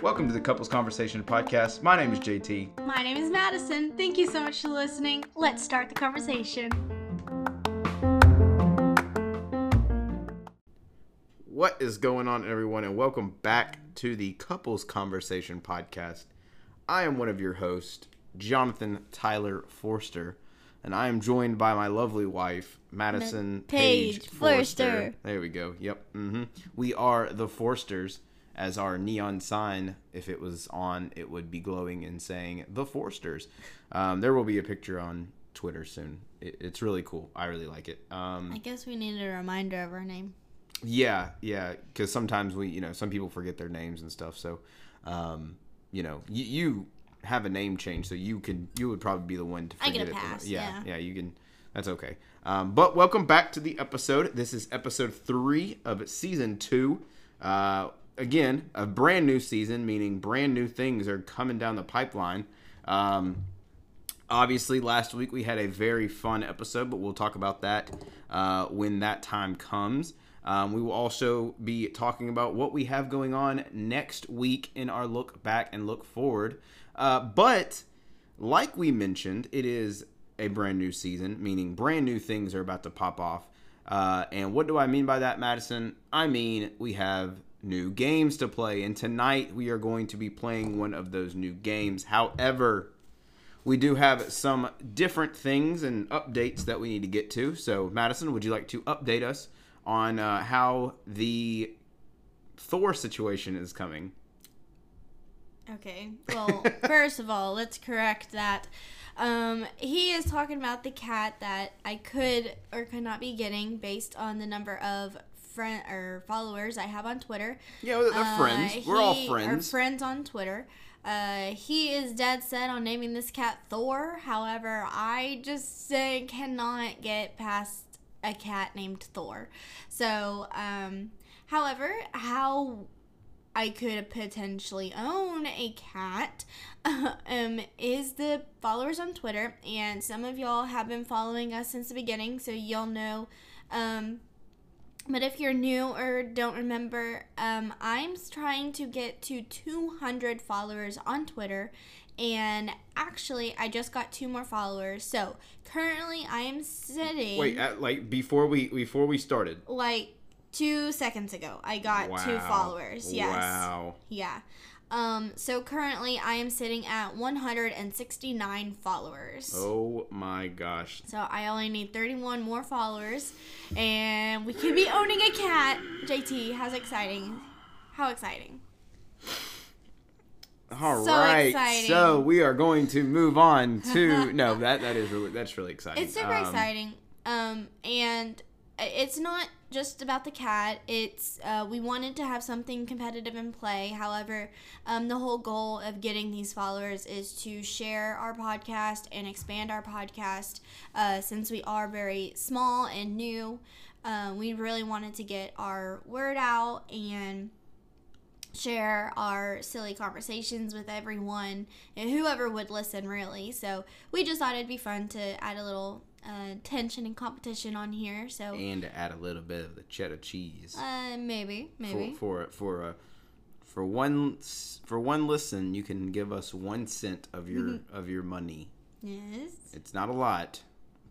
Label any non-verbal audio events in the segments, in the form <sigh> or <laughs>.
Welcome to the Couples Conversation podcast. My name is JT. My name is Madison. Thank you so much for listening. Let's start the conversation. What is going on, everyone, and welcome back to the Couples Conversation podcast. I am one of your hosts, Jonathan Tyler Forster, and I am joined by my lovely wife, Madison Paige Paige Forster. Forster. There we go. Yep. Mm-hmm. We are the Forsters, as our neon sign, if it was on, it would be glowing and saying the Forsters. Um, there will be a picture on Twitter soon. It, it's really cool. I really like it. Um, I guess we needed a reminder of our name. yeah, yeah, because sometimes we, you know, some people forget their names and stuff. So, um, you know, you, you have a name change, so you could, you would probably be the one to forget I get a it. pass, most. yeah, yeah. yeah, you can. That's okay. Um, but welcome back to the episode. This is episode three of season two. Uh, again, a brand new season, meaning brand new things are coming down the pipeline. Um, obviously last week we had a very fun episode but we'll talk about that uh, when that time comes um, we will also be talking about what we have going on next week in our look back and look forward uh, but like we mentioned it is a brand new season meaning brand new things are about to pop off uh, and what do i mean by that madison i mean we have new games to play and tonight we are going to be playing one of those new games however we do have some different things and updates that we need to get to. So, Madison, would you like to update us on uh, how the Thor situation is coming? Okay. Well, <laughs> first of all, let's correct that. Um, he is talking about the cat that I could or could not be getting based on the number of friend or followers I have on Twitter. Yeah, they're Uh, friends. We're all friends. Are friends on Twitter. Uh, he is dead set on naming this cat Thor. However, I just uh, cannot get past a cat named Thor. So, um, however, how I could potentially own a cat <laughs> um, is the followers on Twitter. And some of y'all have been following us since the beginning, so y'all know. Um, but if you're new or don't remember, um, I'm trying to get to 200 followers on Twitter. And actually, I just got two more followers. So currently, I am sitting Wait, at, like before we before we started. like two seconds ago. I got two followers. Yes. Wow. Yeah. Um, so currently, I am sitting at 169 followers. Oh my gosh. So I only need 31 more followers, and we could be owning a cat. JT, how's exciting? How exciting! All So right. exciting. So we are going to move on <laughs> to no that that is really that's really exciting. It's super Um, exciting. Um, and it's not just about the cat. It's uh, we wanted to have something competitive in play. However, um, the whole goal of getting these followers is to share our podcast and expand our podcast. Uh, since we are very small and new, uh, we really wanted to get our word out and share our silly conversations with everyone and whoever would listen really so we just thought it'd be fun to add a little uh, tension and competition on here so and to add a little bit of the cheddar cheese. uh, maybe maybe. For for for uh, for one for one listen you can give us one cent of your Mm-hmm. of your money. Yes. It's not a lot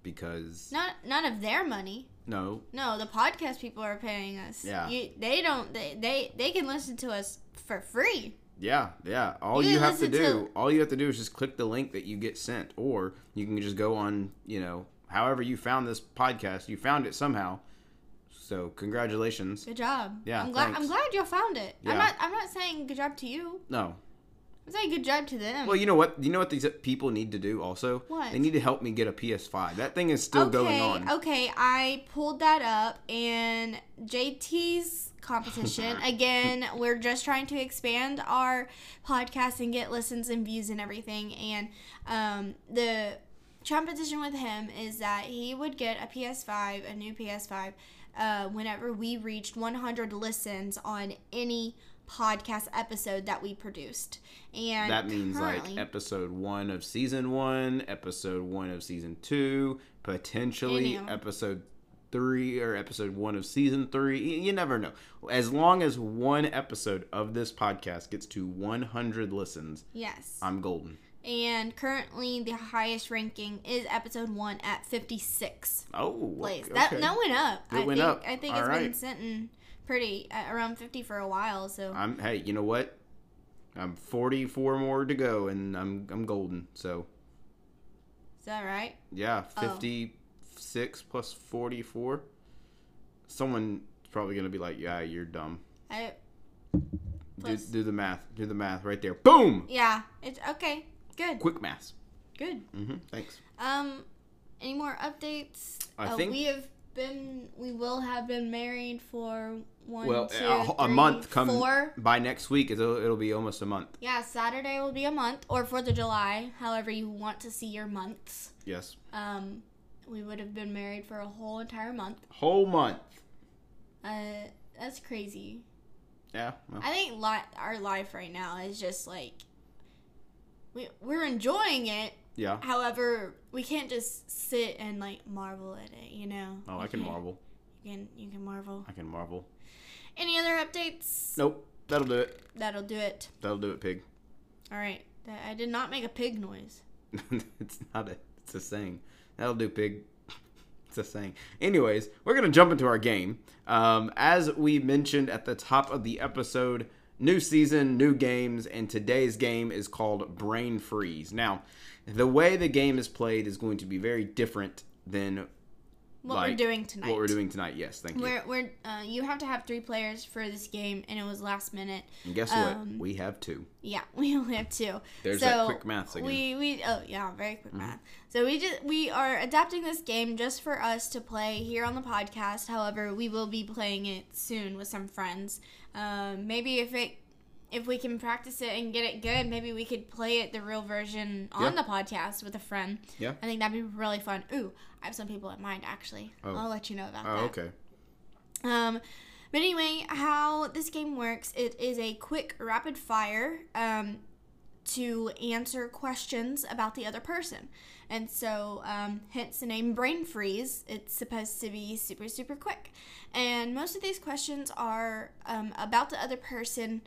because not none of their money. No. No the podcast people are paying us. Yeah. you, they don't they, they they can listen to us for free. Yeah yeah. All You you, have to do to- all you have to do is just click the link that you get sent or you can just go on you know however you found this podcast you found it somehow. So congratulations. Good job. Yeah, i'm glad thanks. i'm glad you found it. Yeah. i'm not i'm not saying good job to you. No. I'm saying good job to them. Well you know what? You know what these people need to do also? What? they need to help me get a ps5 that thing is still going on. Okay, I pulled that up and JT's competition. <laughs> Again, we're just trying to expand our podcast and get listens and views and everything. And um, the competition with him is that he would get a PS5, a new PS5, uh, whenever we reached 100 listens on any podcast episode that we produced. And That means like episode one of season one, episode one of season two, potentially Any of 'em. episode three or episode one of season three. You, you never know. As long as one episode of this podcast gets to 100 listens, Yes. I'm golden. And currently, the highest ranking is episode one at 56 Oh, place. okay. That that went up. It I went think, up. I think All it's been sitting pretty at around 50 for a while. So I'm hey, you know what? I'm 44 more to go, and I'm I'm golden. So is that right? yeah, Oh. 56 plus 44. Someone's probably gonna be like, "Yeah, you're dumb." I Do, do the math. Do the math right there. Boom. yeah. It's okay. Good. Quick mass. Good. hmm Thanks. Um, any more updates? I Uh, think- we have been. We will have been married for one, Well, two, a, a three, month come four. by next week. It'll, it'll be almost a month. Yeah, Saturday will be a month, or Fourth of July, however you want to see your months. Yes, Um, we would have been married for a whole entire month. whole month. Uh, that's crazy. Yeah. Well, I think li- our life right now is just like we we're enjoying it. yeah. However, we can't just sit and like marvel at it. You know. Oh, I can marvel. You can you can marvel. I can marvel. Any other updates? Nope. That'll do it. That'll do it. That'll do it, pig. All right. I did not make a pig noise. <laughs> it's not a. It's a saying. That'll do, pig. <laughs> It's a saying. Anyways, we're gonna jump into our game. Um, as we mentioned at the top of the episode, new season, new games, and today's game is called Brain Freeze. Now, the way the game is played is going to be very different than What like, we're doing tonight. What we're doing tonight. Yes, thank you. We're, we're uh, you have to have three players for this game, and it was last minute. and guess um, what? We have two. Yeah, <laughs> we only have two. There's so that quick maths again. We we oh yeah, very quick math. So we just we are adapting this game just for us to play here on the podcast. However, we will be playing it soon with some friends. Um, maybe if it if we can practice it and get it good, maybe we could play it the real version on Yeah. the podcast with a friend. Yeah. I think that'd be really fun. Ooh, I have some people in mind actually. Oh. I'll let you know about Oh, that. okay. Um, but anyway, how this game works, it is a quick rapid fire um, to answer questions about the other person. And so, um, hence the name Brain Freeze. It's supposed to be super, super quick. And most of these questions are um, about the other person,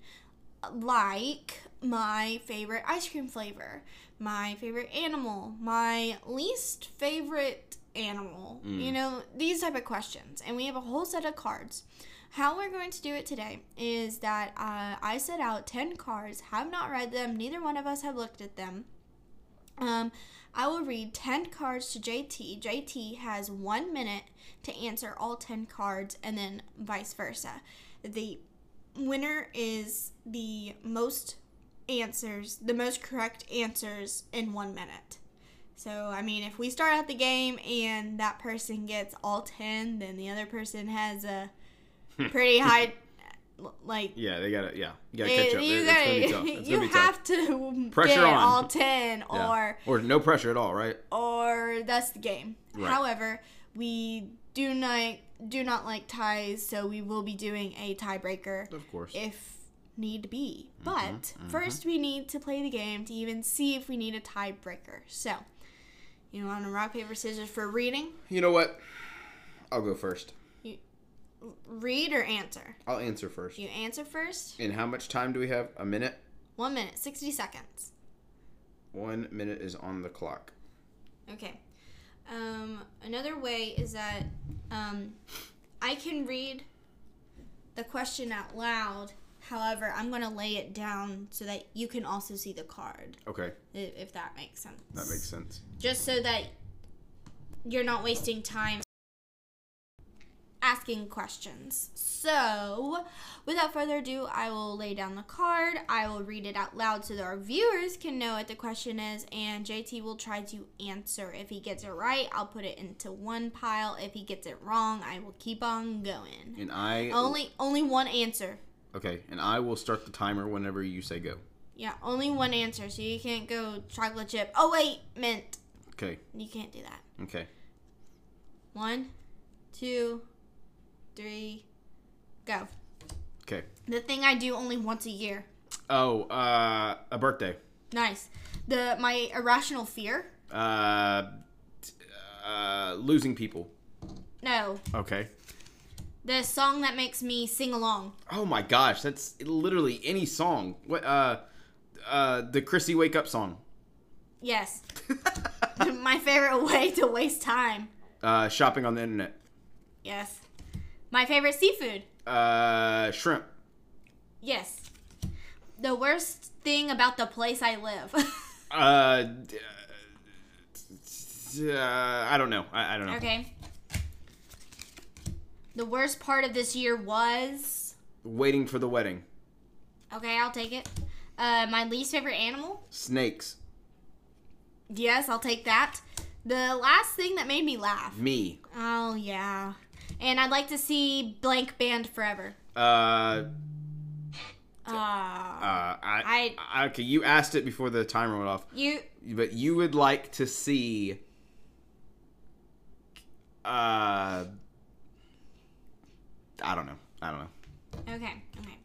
like my favorite ice cream flavor, my favorite animal, my least favorite animal. You know, these type of questions. And we have a whole set of cards. How we're going to do it today is that uh, I set out 10 cards, have not read them, neither one of us have looked at them. Um, I will read 10 cards to JT. JT has one minute to answer all 10 cards, and then vice versa. The winner is the most answers, the most correct answers in one minute. So, I mean, if we start out the game and that person gets all 10, then the other person has a Hmm. pretty <laughs> high, like, Yeah, they gotta. Yeah, you gotta catch eh, up. you, It's gonna be gotta- <laughs> you gonna be tough. have to Pressure get on. all 10 <laughs> Yeah. or or no pressure at all, right? or that's the game. Right. However, we do not do not like ties, so we will be doing a tiebreaker Of course. if need be. Mm-hmm, But mm-hmm. first, we need to play the game to even see if we need a tiebreaker. So, you want a rock paper scissors for reading? You know what? I'll go first. Read or answer? I'll answer first. You answer first. And how much time do we have? A minute? One minute, sixty seconds. One minute is on the clock. Okay. Um, another way is that um, I can read the question out loud. However, I'm going to lay it down so that you can also see the card, Okay, if, if that makes sense. that makes sense. Just so that you're not wasting time asking questions. So, without further ado, I will lay down the card. I will read it out loud so that our viewers can know what the question is, and JT will try to answer. If he gets it right, I'll put it into one pile. If he gets it wrong, I will keep on going. And I Only only one answer. okay, and I will start the timer whenever you say go. Yeah, only one answer. So you can't go chocolate chip. Oh wait, mint. Okay, You can't do that. okay. One, two, three, go. Okay. The thing I do only once a year. Oh, uh, a birthday. Nice. The my irrational fear. Uh, uh, losing people. No, Okay. the song that makes me sing along. Oh my gosh, that's literally any song. What? Uh, uh, the Chrissy Wake Up song. Yes. <laughs> <laughs> my favorite way to waste time. uh, shopping on the internet. Yes. My favorite seafood. Uh, shrimp. Yes. The worst thing about the place I live. <laughs> Uh, d- uh, I don't know. I, I don't know. okay. The worst part of this year was. Waiting for the wedding. Okay, I'll take it. Uh, my least favorite animal. Snakes. Yes, I'll take that. The last thing that made me laugh. Me. Oh yeah. And I'd like to see blank band forever. Uh, Uh, uh, I, I- I, okay. You asked it before the timer went off, you but you would like to see. Uh, I don't know. I don't know. okay? Okay,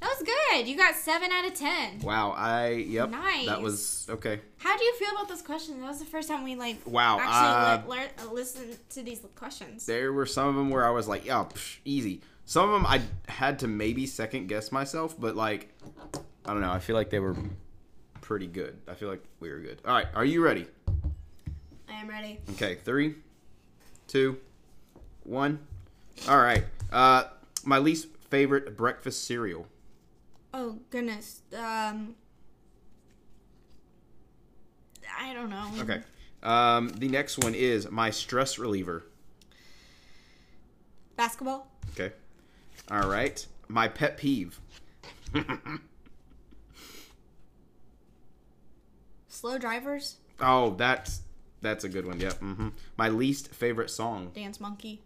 that was good. You got seven out of ten. Wow. I yep. Nice. That was okay. How do you feel about those questions? That was the first time we like Wow, actually le- learn, uh, listen to these questions. There were some of them where I was like, yeah, psh, easy. Some of them I had to maybe second guess myself, but like, I don't know. I feel like they were pretty good. I feel like we were good. All right, are you ready? I am ready. Okay, three, two, one. All right. Uh, my least favorite breakfast cereal. Oh goodness. Um, I don't know. Okay. Um, the next one is my stress reliever. Basketball. Okay. All right. My pet peeve. Slow drivers. Oh, that's that's a good one. Yep. hmm My least favorite song. Dance monkey.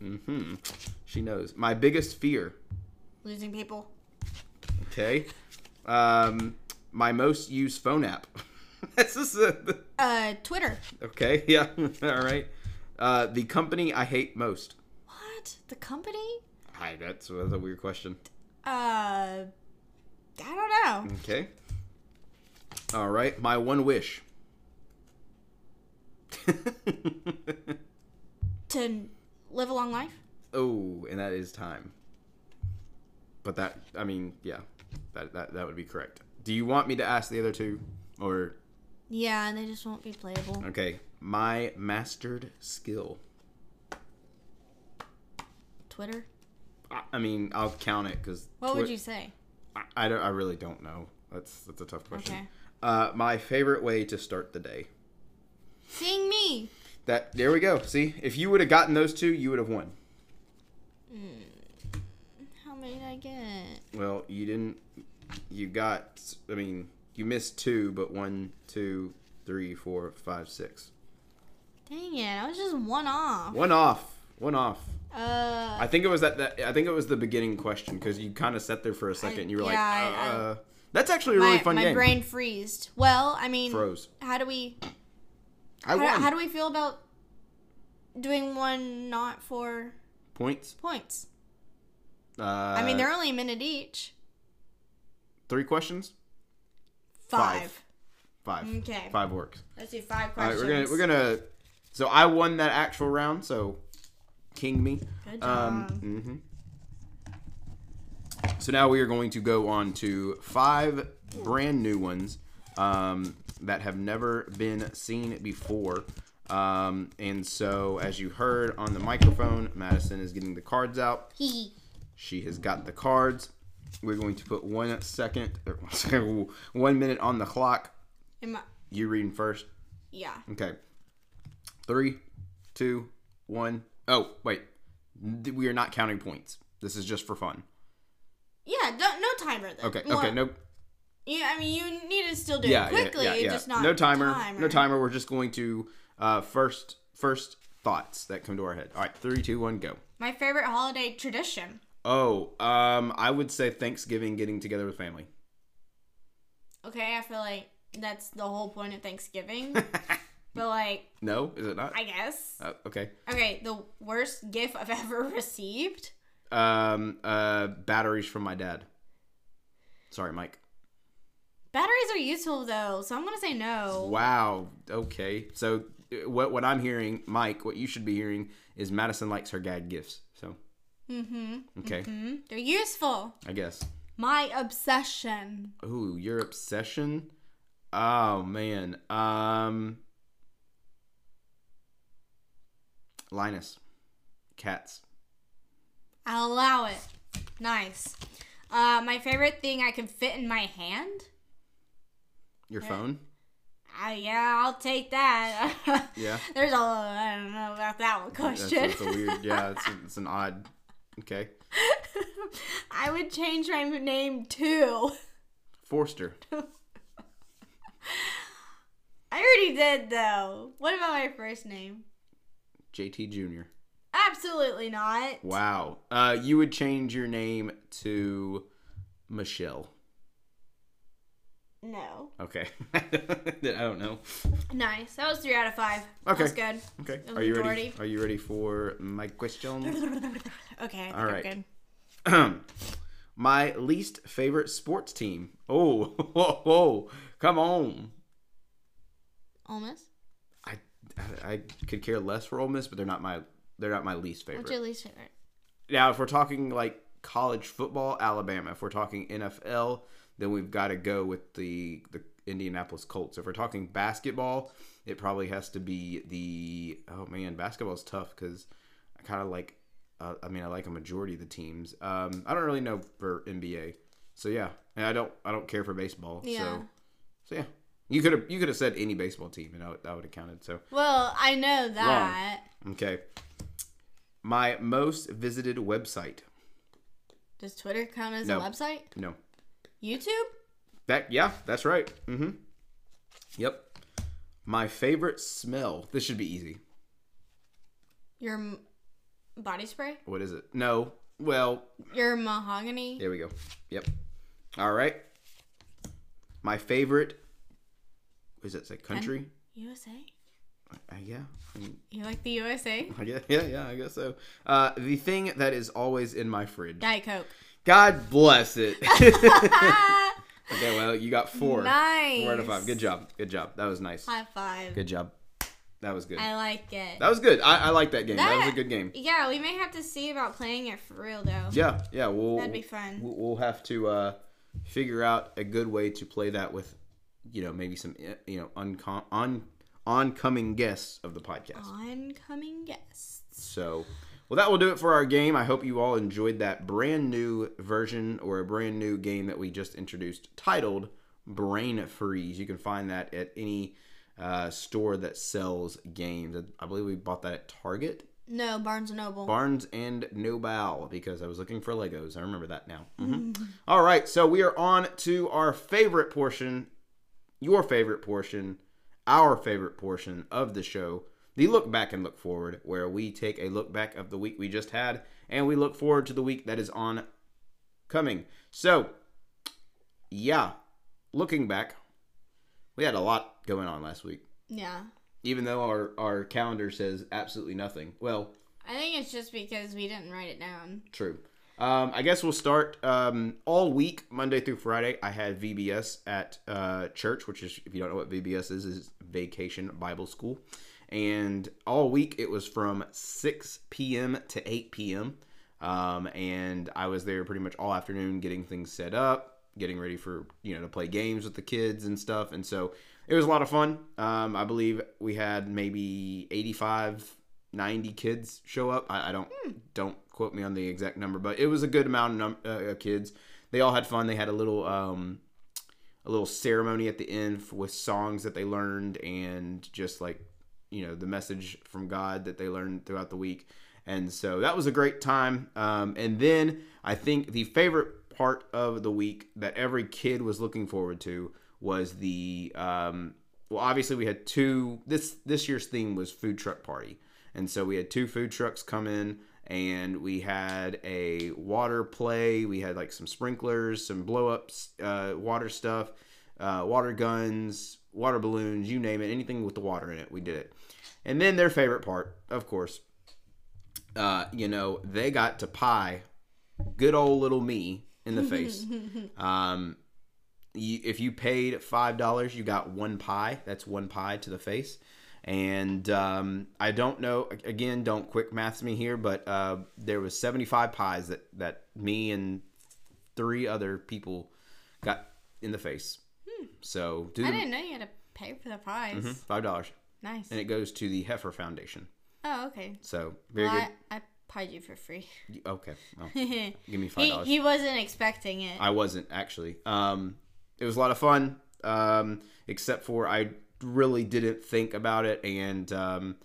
hmm She knows. My biggest fear. Losing people. Okay. Um, my most used phone app. <laughs> this is a, Uh, Twitter. okay. <laughs> Yeah. All right. Uh, the company I hate most. What? The company? Hi. That's, that's a weird question. Uh, I don't know. Okay. All right. My one wish. <laughs> To live a long life. oh, and that is time. But that, I mean, yeah, that that that would be correct. Do you want me to ask the other two, or Yeah, and they just won't be playable. okay? My mastered skill. Twitter. I, I mean, I'll count it because. What would you say? I, I don't. I really don't know. That's that's a tough question. Okay. Uh, my favorite way to start the day. Seeing me. That there we go. See, if you would have gotten those two, you would have won. How many did I get? Well, you didn't. You got. I mean, you missed two, but one, two, three, four, five, six. Dang it! I was just one off. One off. One off. Uh, I think it was that. that I think it was the beginning question because you kind of sat there for a second. and you were yeah, like, I- uh, uh, "That's actually a my really fun my game." brain freezed. Well, I mean, froze. how do we I how, how do we feel about doing one not for Points. points? Uh, I mean, they're only a minute each. three questions. Five. Five. Five. Okay. Five works. Let's do five All right, questions. we're gonna we're gonna. So I won that actual round. So, king me. Good Um, job. mhm. So now we are going to go on to five brand new ones um, that have never been seen before. Um, and so, as you heard on the microphone, Madison is getting the cards out. She has got the cards. We're going to put one second, or <laughs> one minute on the clock. Am I- You reading first? yeah. Okay. Three, two, one. Oh, wait. We are not counting points. This is just for fun. Yeah. No timer then. Okay. Well, Okay. No. Yeah. I mean, you need to still do Yeah. it yeah, quickly. Yeah. Yeah. Just not no timer, timer. No timer. We're just going to uh, first first thoughts that come to our head. All right. Three, two, one, go. My favorite holiday tradition. Oh, um, I would say Thanksgiving, getting together with family. Okay, I feel like that's the whole point of Thanksgiving. <laughs> but like, no, is it not? I guess. Uh, okay. Okay, the worst gift I've <laughs> ever received. Um, uh, batteries from my dad. Sorry, Mike. Batteries are useful though, so I'm gonna say no. Wow. Okay. So uh, what what I'm hearing, Mike, what you should be hearing is Madison likes her gag gifts. Mm-hmm. okay, hmm They're useful. I guess. My obsession. Ooh, your obsession. Oh man. Um Linus. Cats. I'll allow it. Nice. Uh, my favorite thing I can fit in my hand. Your phone? Uh, yeah, I'll take that. <laughs> Yeah. There's a I don't know about that one That's, question. that's a weird yeah, <laughs> it's, it's an odd okay. <laughs> I would change my name too. Forster. <laughs> I already did though. What about my first name? JT Jr. Absolutely not. Wow. Uh you would change your name to Michelle. No. Okay. <laughs> I don't know. Nice. That was three out of five. Okay. That's good. Okay. Are you ready? Are you ready for my question? Okay. I think All I'm good. <clears throat> My least favorite sports team. Oh, <laughs> oh, oh, come on. Ole Miss. I, I I could care less for Ole Miss, but they're not my they're not my least favorite. What's your least favorite? Now, if we're talking like college football, Alabama. If we're talking NFL, then we've got to go with the the Indianapolis Colts. If we're talking basketball, it probably has to be the oh man, basketball's tough because I kind of like. Uh, I mean, I like a majority of the teams. Um, I don't really know for NBA, so yeah, and I don't. I don't care for baseball. Yeah. So, so yeah, you could have you could have said any baseball team, and I would, that would have counted. So Well, I know that. okay, my most visited website. Does Twitter count as No. a website? No, YouTube? That yeah, that's right. Mm-hmm. Yep. My favorite smell. This should be easy. Your body spray? What is it? No. Well, Your mahogany? there we go. Yep. All right. My favorite. Is it say? Country. USA? Uh, yeah. I mean, You like the USA? <laughs> Guess, yeah, yeah, I guess so. Uh, the thing that is always in my fridge. Diet Coke. God bless it. <laughs> okay, well, you got four. Nice. Four out of five. Good job. Good job. That was nice. High five. Good job. That was good. I like it. That was good. I, I like that game. That, was a good game. yeah, we may have to see about playing it for real though. Yeah, yeah. We'll That'd be fun. We'll, we'll have to uh, figure out a good way to play that with, you know, maybe some eh, you know uncom- on oncoming guests of the podcast. Oncoming guests. So, well, that will do it for our game. I hope you all enjoyed that brand new version or a brand new game that we just introduced, titled Brain Freeze. You can find that at any uh, store that sells games. I believe we bought that at Target. No, Barnes and Noble. Barnes and Noble because I was looking for Legos. I remember that now. Mhm. <laughs> All right, so we are on to our favorite portion, your favorite portion, our favorite portion of the show, the look back and look forward, where we take a look back of the week we just had and we look forward to the week that is on coming. So, yeah, looking back, we had a lot going on last week. yeah. Even though our, our calendar says absolutely nothing. Well, I think it's just because we didn't write it down. True. Um, I guess we'll start um, all week, Monday through Friday. I had VBS at uh, church, which is, if you don't know what VBS is, is Vacation Bible School. And all week it was from 6 p.m. to 8 p.m. Um, and I was there pretty much all afternoon getting things set up, getting ready for, you know, to play games with the kids and stuff. And so it was a lot of fun. Um, I believe we had maybe 85, 90 kids show up. I, I don't don't quote me on the exact number, but it was a good amount of num- uh, kids. They all had fun. They had a little um, a little ceremony at the end with songs that they learned and just like you know the message from God that they learned throughout the week. And so that was a great time. Um, and then I think the favorite part of the week that every kid was looking forward to was the um, well obviously we had two this this year's theme was food truck party. And so we had two food trucks come in and we had a water play. We had like some sprinklers some blow ups uh, water stuff uh, water guns water balloons you name it anything with the water in it we did it. And then their favorite part of course uh, you know they got to pie good old little me in the face <laughs> um, you, if you paid five dollars, you got one pie. That's one pie to the face. And um, I don't know. Again, don't quick maths me here, but uh, there was 75 pies that that me and three other people got in the face. So do I didn't know you had to pay for the prize. five dollars, Nice. and it goes to the Heifer Foundation. Oh, okay. So very Well, good. I, I pied you for free. Okay, well, he, <laughs> give me five dollars. he wasn't expecting it. I wasn't actually. Um, it was a lot of fun, um, except for I really didn't think about it, and um,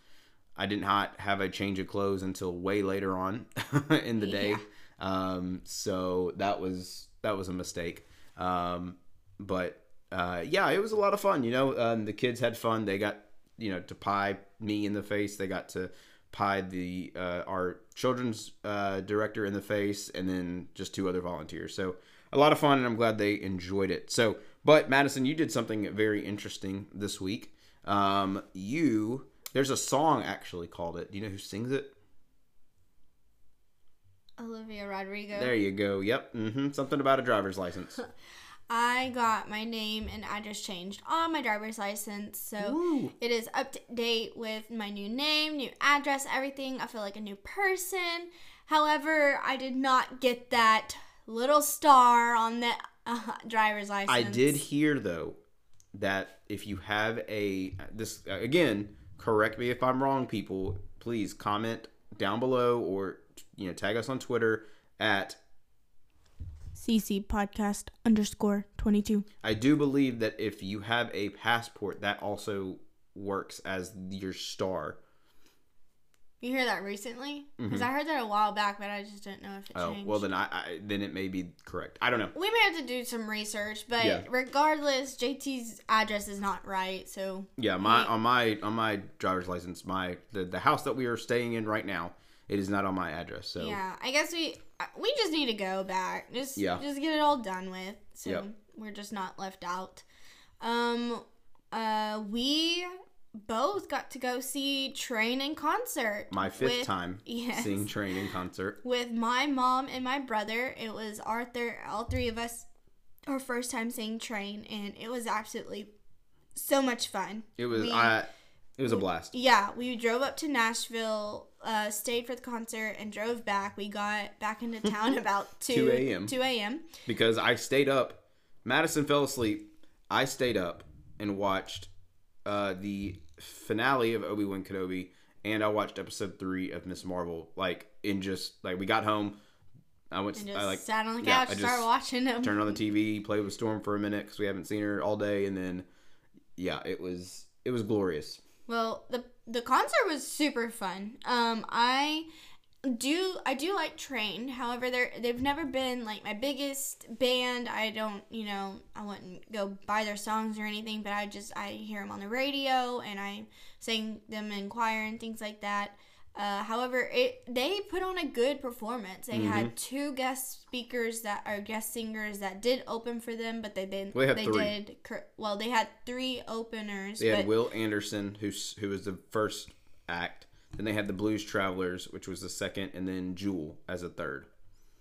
I did not have a change of clothes until way later on <laughs> in the day. Yeah. Um, so that was that was a mistake. Um, but uh, yeah, it was a lot of fun. You know, um, the kids had fun. They got you know to pie me in the face. They got to pie the uh, our children's uh, director in the face, and then just two other volunteers. So a lot of fun, and I'm glad they enjoyed it. So, but Madison, you did something very interesting this week. Um, you there's a song actually called it. Do you know who sings it? Olivia Rodrigo. There you go. Yep. Mm-hmm. Something about a driver's license. <laughs> I got my name and address changed on my driver's license, so Woo. it is up to date with my new name, new address, everything. I feel like a new person. However, I did not get that little star on the uh, driver's license. I did hear though that if you have a this again, correct me if I'm wrong, people. Please comment down below or you know tag us on Twitter at. CC podcast underscore 22. I do believe that if you have a passport, that also works as your star. You hear that recently? Because I heard that a while back, but I just didn't know if it Mm-hmm. Oh changed. well, then I, I then it may be correct. I don't know. we may have to do some research, but Yeah. regardless, JT's address is not right, so Yeah, my on my on my driver's license, my the, the house that we are staying in right now, it is not on my address. So yeah. I guess we we just need to go back. Just Yeah. just get it all done with, so Yep. we're just not left out. Um, uh, we both got to go see Train in concert. my fifth with- time <laughs> Yes. seeing Train in concert. with my mom and my brother. It was Arthur, all three of us, our first time seeing Train, and it was absolutely so much fun. It was We- I. It was a blast. Yeah, we drove up to Nashville, uh, stayed for the concert, and drove back. We got back into <laughs> town about 2, 2 a.m.. 2 a.m. because I stayed up. Madison fell asleep. I stayed up and watched uh, the finale of Obi Wan Kenobi, and I watched episode three of Miss Marvel. Like in just like we got home, I went. And I like sat on the yeah, couch, I and started watching them. turned on the <laughs> TV, played with Storm for a minute because we haven't seen her all day, and then yeah, it was it was glorious. Well, the the concert was super fun. Um, I do I do like Train. However, they're they've never been like my biggest band. I don't you know I wouldn't go buy their songs or anything, but I just I hear them on the radio and I sing them in choir and things like that. Uh, however, it they put on a good performance. They Mm-hmm. had two guest speakers that are guest singers that did open for them, but they didn't. Well, they had they three. did. Well, they had three openers. They but had Will Anderson, who's who was the first act. Then they had the Blues Travelers, which was the second, and then Jewel as a third.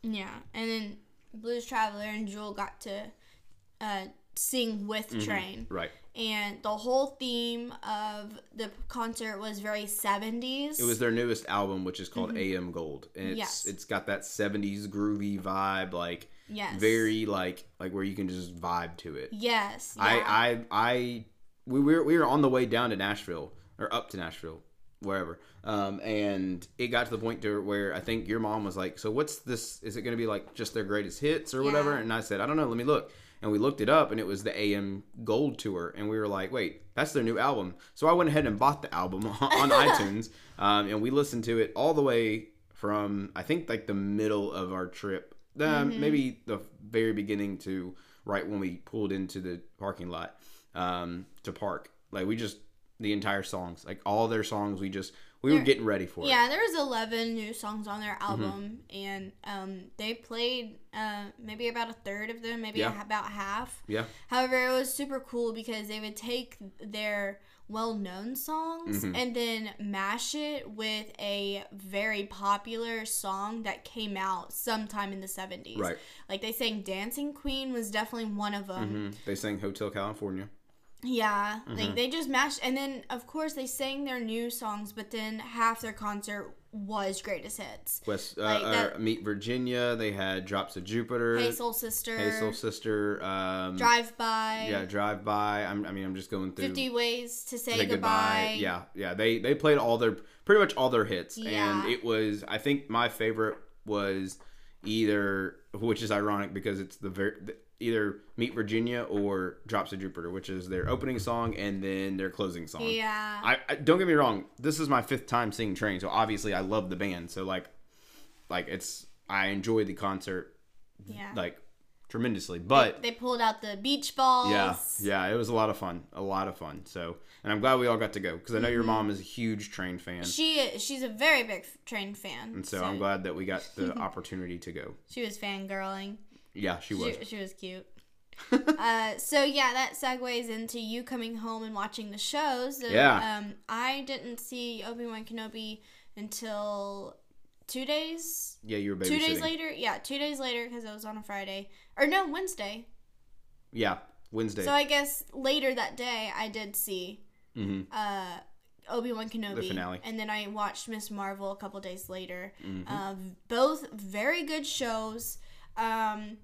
Yeah, and then Blues Traveler and Jewel got to uh, sing with Mm-hmm. Train, Right. and the whole theme of the concert was very seventies. It was their newest album, which is called AM Gold, and it's Mm-hmm. Yes. it's got that '70s groovy vibe, like yes, very like like where you can just vibe to it. yes. Yeah. I I I we were we were on the way down to Nashville or up to Nashville, wherever. Um, and it got to the point to where I think your mom was like, "So what's this? Is it going to be like just their greatest hits or whatever?" And I said, "I don't know. Let me look." And we looked it up, and it was the AM Gold tour, and we were like, "Wait, that's their new album." So I went ahead and bought the album <laughs> on <laughs> iTunes, um, and we listened to it all the way from I think like the middle of our trip, um, Mm-hmm. maybe the very beginning to right when we pulled into the parking lot um, to park. Like we just the entire songs, like all their songs, we just we were getting ready for it. yeah, there was eleven new songs on their Mm-hmm. album, and um, they played uh, maybe about a third of them, maybe Yeah. about half. Yeah, However, it was super cool because they would take their well known songs Mm-hmm. and then mash it with a very popular song that came out sometime in the 70s. Right. Like they sang Dancing Queen was definitely one of them. Mhm. they sang Hotel California. Yeah, Mm-hmm. like they just mashed, and then of course they sang their new songs, but then half their concert was greatest hits. West uh, Like uh, that- Meet Virginia. They had Drops of Jupiter. Hey Soul Sister, Hey Soul Sister. Um, Drive By, Yeah, Drive By. I'm, I mean, I'm just going through. Fifty Ways to Say, Say goodbye. Yeah, yeah. They they played all their pretty much all their hits, Yeah. and it was. I think my favorite was either, which is ironic because it's the very either Meet Virginia or Drops of Jupiter, which is their opening song and then their closing song. yeah. I, I don't get me wrong. This is my fifth time seeing Train, so obviously I love the band. So like, like it's I enjoy the concert yeah. like tremendously. But they pulled out the beach balls. yeah, yeah, it was a lot of fun, a lot of fun. So, and I'm glad we all got to go because I know Mm-hmm. your mom is a huge Train fan, She she's a very big train fan. and so I'm glad that we got the <laughs> opportunity to go. she was fangirling. Yeah, she was. She, she was cute. <laughs> uh, so yeah, that segues into you coming home and watching the shows. So, Yeah. Um, I didn't see Obi Wan Kenobi until two days. Yeah, you were. Two days later. Yeah, two days later because it was on a Friday or no Wednesday. Yeah, Wednesday. So I guess later that day I did see hmm uh, Obi Wan Kenobi, The finale. and then I watched Miss Marvel a couple days later. Mm-hmm. Uh, both very good shows. Um,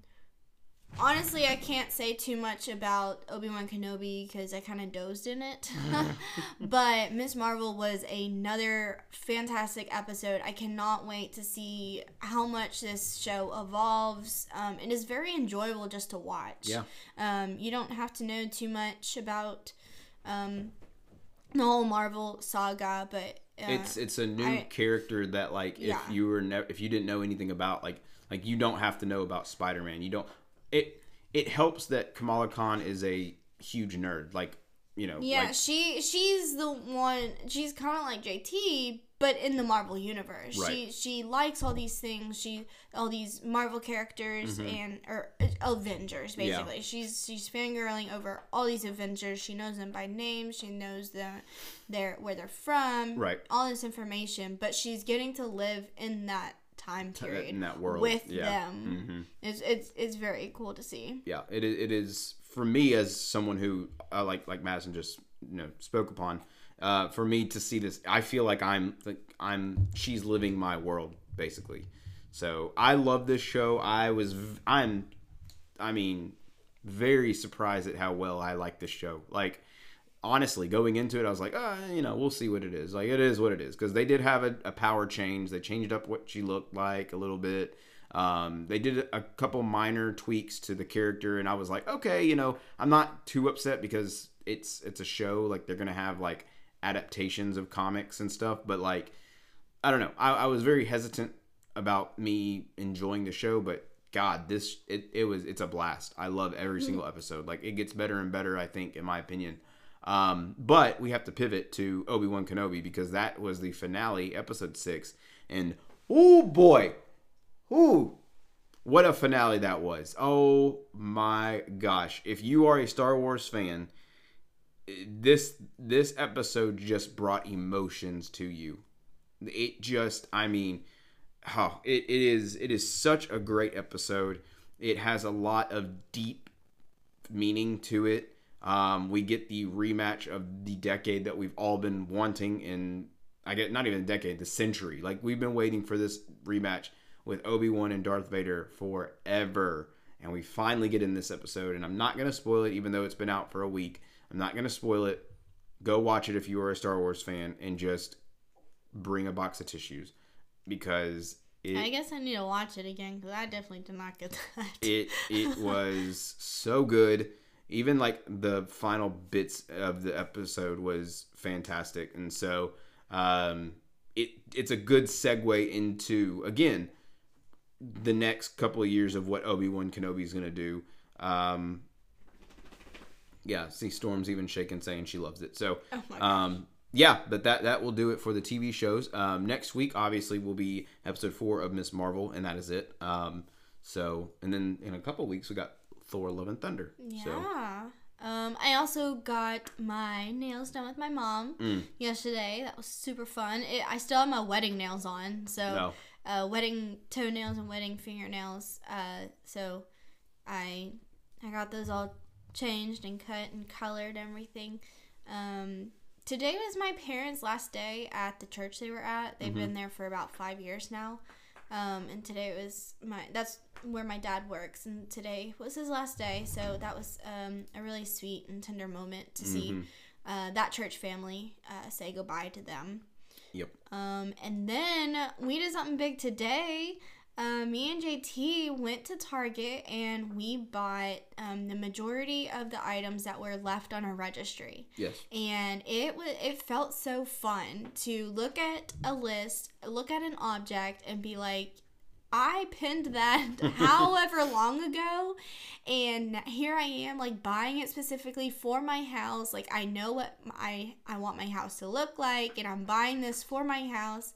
honestly, I can't say too much about Obi Wan Kenobi because I kind of dozed in it. <laughs> but Miss Marvel was another fantastic episode. I cannot wait to see how much this show evolves. Um, it is very enjoyable just to watch. Yeah. Um, you don't have to know too much about um, the whole Marvel saga, but uh, it's it's a new I- character that like Yeah. if you were ne- if you didn't know anything about like like you don't have to know about Spider-Man. You don't it it helps that Kamala Khan is a huge nerd. Like, you know, yeah, like she she's the one. She's kind of like JT, but in the Marvel universe. She Right. she she likes all these things. She all these Marvel characters and or uh, Avengers Mm-hmm. Yeah. basically. She's she's fangirling over all these Avengers. She knows them by name. She knows them, their where they're from. Right. All this information, but she's getting to live in that time period in that world. with yeah. them. hmm It's it's it's very cool to see. Yeah, it is, it is for me as someone who uh, like like Madison just you know spoke upon. Uh, for me to see this, I feel like I'm like I'm she's living my world basically. So I love this show. I was I'm I mean very surprised at how well I like this show. Like honestly, going into it, I was like, uh, you know, we'll see what it is. Like it is what it is because they did have a, a power change. They changed up what she looked like a little bit. Um, they did a couple minor tweaks to the character, and I was like, okay, you know, I'm not too upset because it's it's a show. Like they're gonna have like adaptations of comics and stuff, but like I don't know. I, I was very hesitant about me enjoying the show, but God, this it, it was it's a blast. I love every single episode. Like it gets better and better, I think, in my opinion. Um, but we have to pivot to Obi Wan Kenobi because that was the finale, episode six, and oh boy, ooh, what a finale that was! Oh my gosh! If you are a Star Wars fan, this this episode just brought emotions to you it just i mean oh, it, it is it is such a great episode it has a lot of deep meaning to it um, we get the rematch of the decade that we've all been wanting in i get not even a decade the century. Like we've been waiting for this rematch with obi-wan and darth vader forever. And we finally get in this episode. And i'm not going to spoil it even though it's been out for a week. I'm not going to spoil it. Go watch it if you are a star wars fan and just bring a box of tissues because it I guess I need to watch it again because I definitely did not get <laughs> that. it it <laughs> was so good. Even like the final bits of the episode was fantastic, and so um, it it's a good segue into again the next couple of years of what Obi Wan Kenobi is gonna do. Um, yeah, see, Storm's even shaking, saying she loves it. So, Oh um, yeah, but that that will do it for the TV shows. Um, next week, obviously, will be episode four of Miss Marvel, and that is it. Um, so, and then in a couple of weeks, we got Thor: Love and Thunder. So, Yeah. Um, I also got my nails done with my mom Mm. yesterday. That was super fun. It, I still have my wedding nails on, so no, uh, wedding toenails and wedding fingernails. Uh, so I I got those all changed and cut and colored and everything. Um, today was my parents' last day at the church they were at. They've been there for about five years now. Um, and today was my that's where my dad works, and today was his last day. So that was um, a really sweet and tender moment to see uh, that church family uh, say goodbye to them. Yep. Um, and then we did something big today. Uh, me and JT went to Target and we bought um, the majority of the items that were left on our registry. Yes. And it was it felt so fun to look at a list, look at an object, and be like, I pinned that <laughs> however long ago, and here I am, like buying it specifically for my house. Like I know what I I want my house to look like, and I'm buying this for my house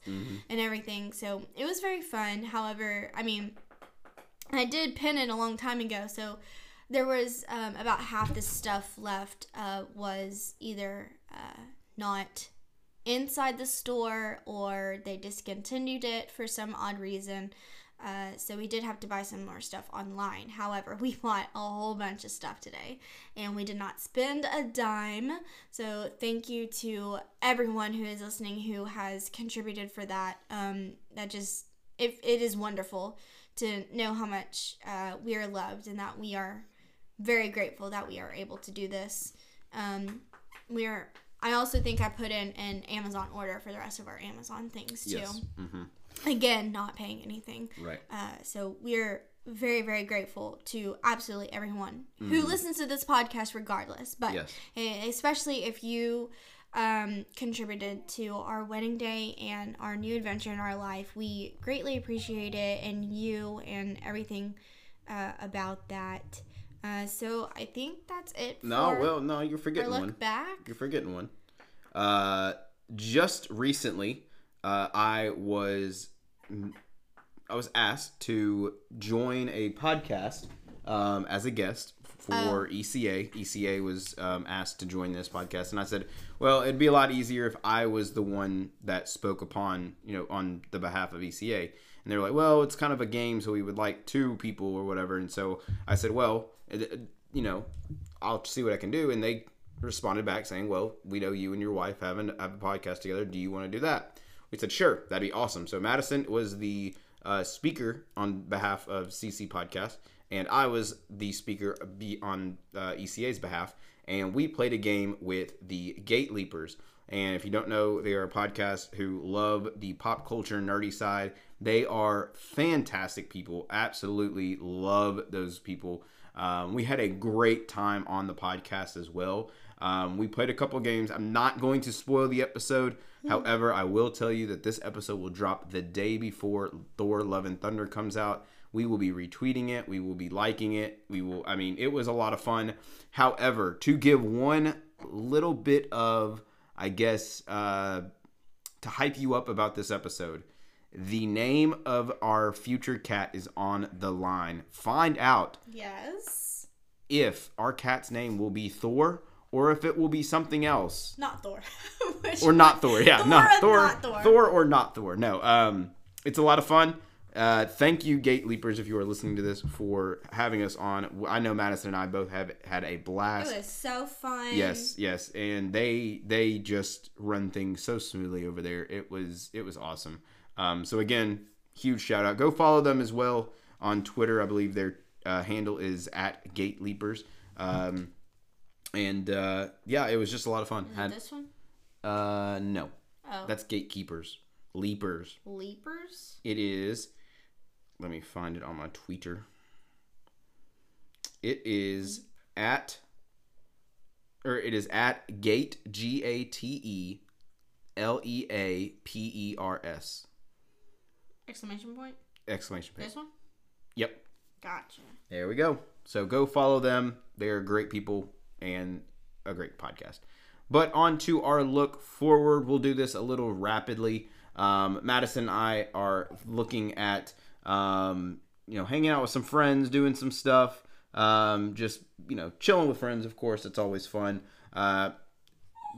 and everything. So it was very fun. However, I mean, I did pin it a long time ago, so there was um, about half the stuff left uh, was either uh, not inside the store or they discontinued it for some odd reason. Uh, so we did have to buy some more stuff online. However, <laughs> we bought a whole bunch of stuff today, and we did not spend a dime. So thank you to everyone who is listening who has contributed for that. Um, that just it, it is wonderful to know how much uh, we are loved and that we are very grateful that we are able to do this. Um, we are. I also think I put in an Amazon order for the rest of our Amazon things too. Yes. hmm <laughs> Again, not paying anything. Right. Uh, so we're very, very grateful to absolutely everyone who listens to this podcast, regardless. But Yes. especially if you um, contributed to our wedding day and our new adventure in our life, we greatly appreciate it, and you and everything uh, about that. Uh, so I think that's it. No, well, no, you're our forgetting look one. back. You're forgetting one. Uh, just recently, uh, I was I was asked to join a podcast um, as a guest for ECA. ECA was um, asked to join this podcast, and I said, "Well, it'd be a lot easier if I was the one that spoke upon, you know, on the behalf of ECA." And they were like, "Well, it's kind of a game, so we would like two people or whatever." And so I said, "Well, you know, I'll see what I can do." And they responded back saying, "Well, we know you and your wife have, an, have a podcast together. Do you want to do that?" We said, "Sure, that'd be awesome." So Madison was the uh, speaker on behalf of CC Podcast, and I was the speaker on uh, ECA's behalf, and we played a game with the Gate Leapers. And if you don't know, they are a podcast who love the pop culture nerdy side. They are fantastic people. Absolutely love those people. Um, we had a great time on the podcast as well. Um, we played a couple games. I'm not going to spoil the episode. However, I will tell you that this episode will drop the day before Thor Love and Thunder comes out. We will be retweeting it. We will be liking it. We will, I mean, it was a lot of fun. However, to give one little bit of, I guess, uh, to hype you up about this episode, the name of our future cat is on the line. Find out Yes. if our cat's name will be Thor or if it will be something else. Not Thor. <laughs> Or not Thor. Yeah, Thor no, or Thor, not Thor. Thor or not Thor. No. Um it's a lot of fun. Uh, thank you, Gate Leapers, if you are listening to this, for having us on. I know Madison and I both have had a blast. It was so fun. Yes, yes, and they they just run things so smoothly over there. It was it was awesome. Um, so again, huge shout out. Go follow them as well on Twitter. I believe their uh, handle is at Gate Leapers. Um, and uh, yeah, it was just a lot of fun. Is Had, this one? uh, no, Oh. that's Gatekeepers, Leapers. Leapers? It is. Let me find it on my Twitter. It is at, or it is at Gate G A T E L E A P E R S Exclamation point? exclamation point. This one? Yep, Gotcha. there we go. So go follow them. They are great people and a great podcast. But on to our look forward. We'll do this a little rapidly. Um, Madison and I are looking at, um, you know, hanging out with some friends, doing some stuff, um, just, you know, chilling with friends, of course. It's always fun. Uh,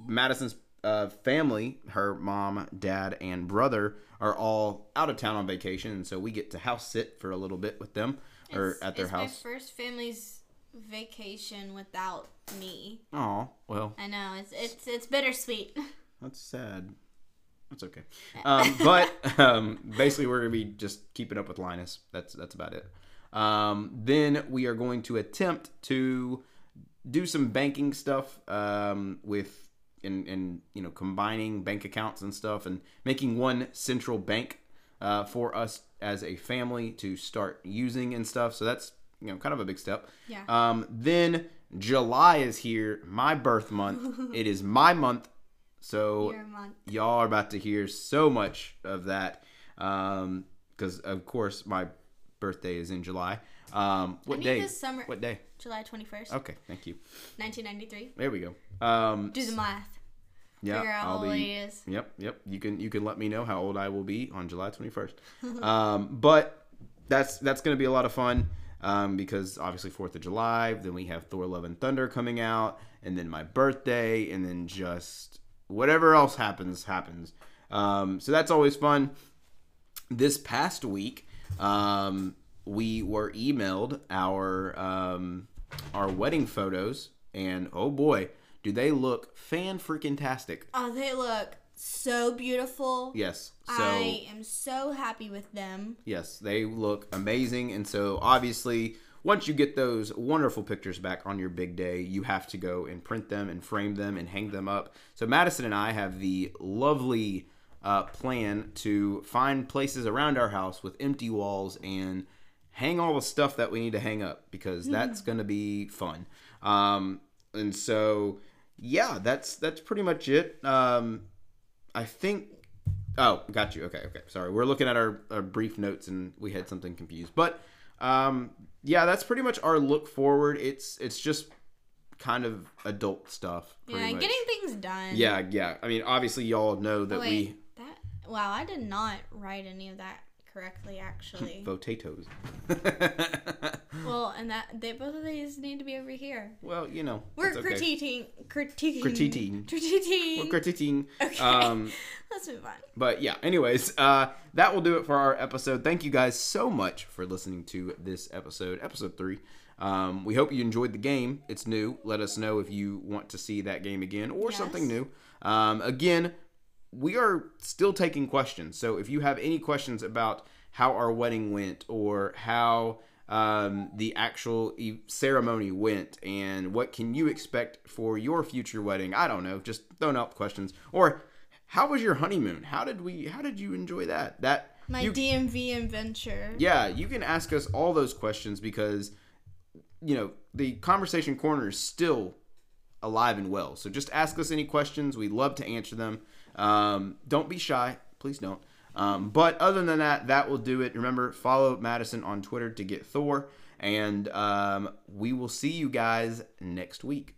Madison's uh, family, her mom, dad, and brother, are all out of town on vacation. And so we get to house sit for a little bit with them or It's- at their house. my first family's vacation without me. Oh, well, I know it's it's it's bittersweet. <laughs> that's sad. That's okay. Um, <laughs> but um, basically, we're gonna be just keeping up with Linus. That's that's about it. Um, then we are going to attempt to do some banking stuff um, with and and you know combining bank accounts and stuff and making one central bank uh, for us as a family to start using and stuff. So that's you know kind of a big step. Yeah. Um, then July is here, my birth month. <laughs> it is my month. So month. y'all are about to hear so much of that um because of course my birthday is in july um what day summer- what day July twenty first, okay thank you nineteen ninety three. there we go um Do the math. yeah Figure out how i'll old be is. yep yep you can you can let me know how old i will be on july 21st <laughs> um but that's that's gonna be a lot of fun um, because obviously Fourth of July, then we have Thor: Love and Thunder coming out, and then my birthday, and then just whatever else happens happens. Um, so that's always fun. This past week, um, we were emailed our um, our wedding photos, and oh boy, do they look fan freaking tastic! Oh, they look so beautiful. Yes, so. I am so happy with them. Yes, they look amazing. And so, obviously, once you get those wonderful pictures back on your big day, you have to go and print them and frame them and hang them up. So, Madison and I have the lovely uh, plan to find places around our house with empty walls and hang all the stuff that we need to hang up because that's going to be fun. Um, and so, yeah, that's that's pretty much it. Um, I think Oh, got you. Okay, okay. Sorry, we're looking at our, our brief notes and we had something confused. But um, yeah, that's pretty much our look forward. It's it's just kind of adult stuff. Yeah, much. getting things done. Yeah, yeah. I mean, obviously, y'all know that Wait, we that wow, I did not write any of that correctly actually. potatoes. <laughs> well, and that they both of these need to be over here. well, you know, We're it's okay. critiquing, critiquing, Critiquing. critiquing. We're critiquing. Okay. Um, <laughs> Let's move on. But yeah, anyways, uh, that will do it for our episode. Thank you guys so much for listening to this episode, episode three. Um, we hope you enjoyed the game. It's new. Let us know if you want to see that game again or Yes. something new. Um, again, we are still taking questions. So if you have any questions about how our wedding went or how um, the actual e- ceremony went and what can you expect for your future wedding, I don't know. Just throwing out questions. Or how was your honeymoon? How did we? How did you enjoy that? That My you, DMV adventure. yeah, you can ask us all those questions because you know the conversation corner is still alive and well. So just ask us any questions. We'd love to answer them. Um, don't be shy, please don't. Um, but other than that, that will do it. Remember, follow Madison on Twitter to get Thor, and um, we will see you guys next week.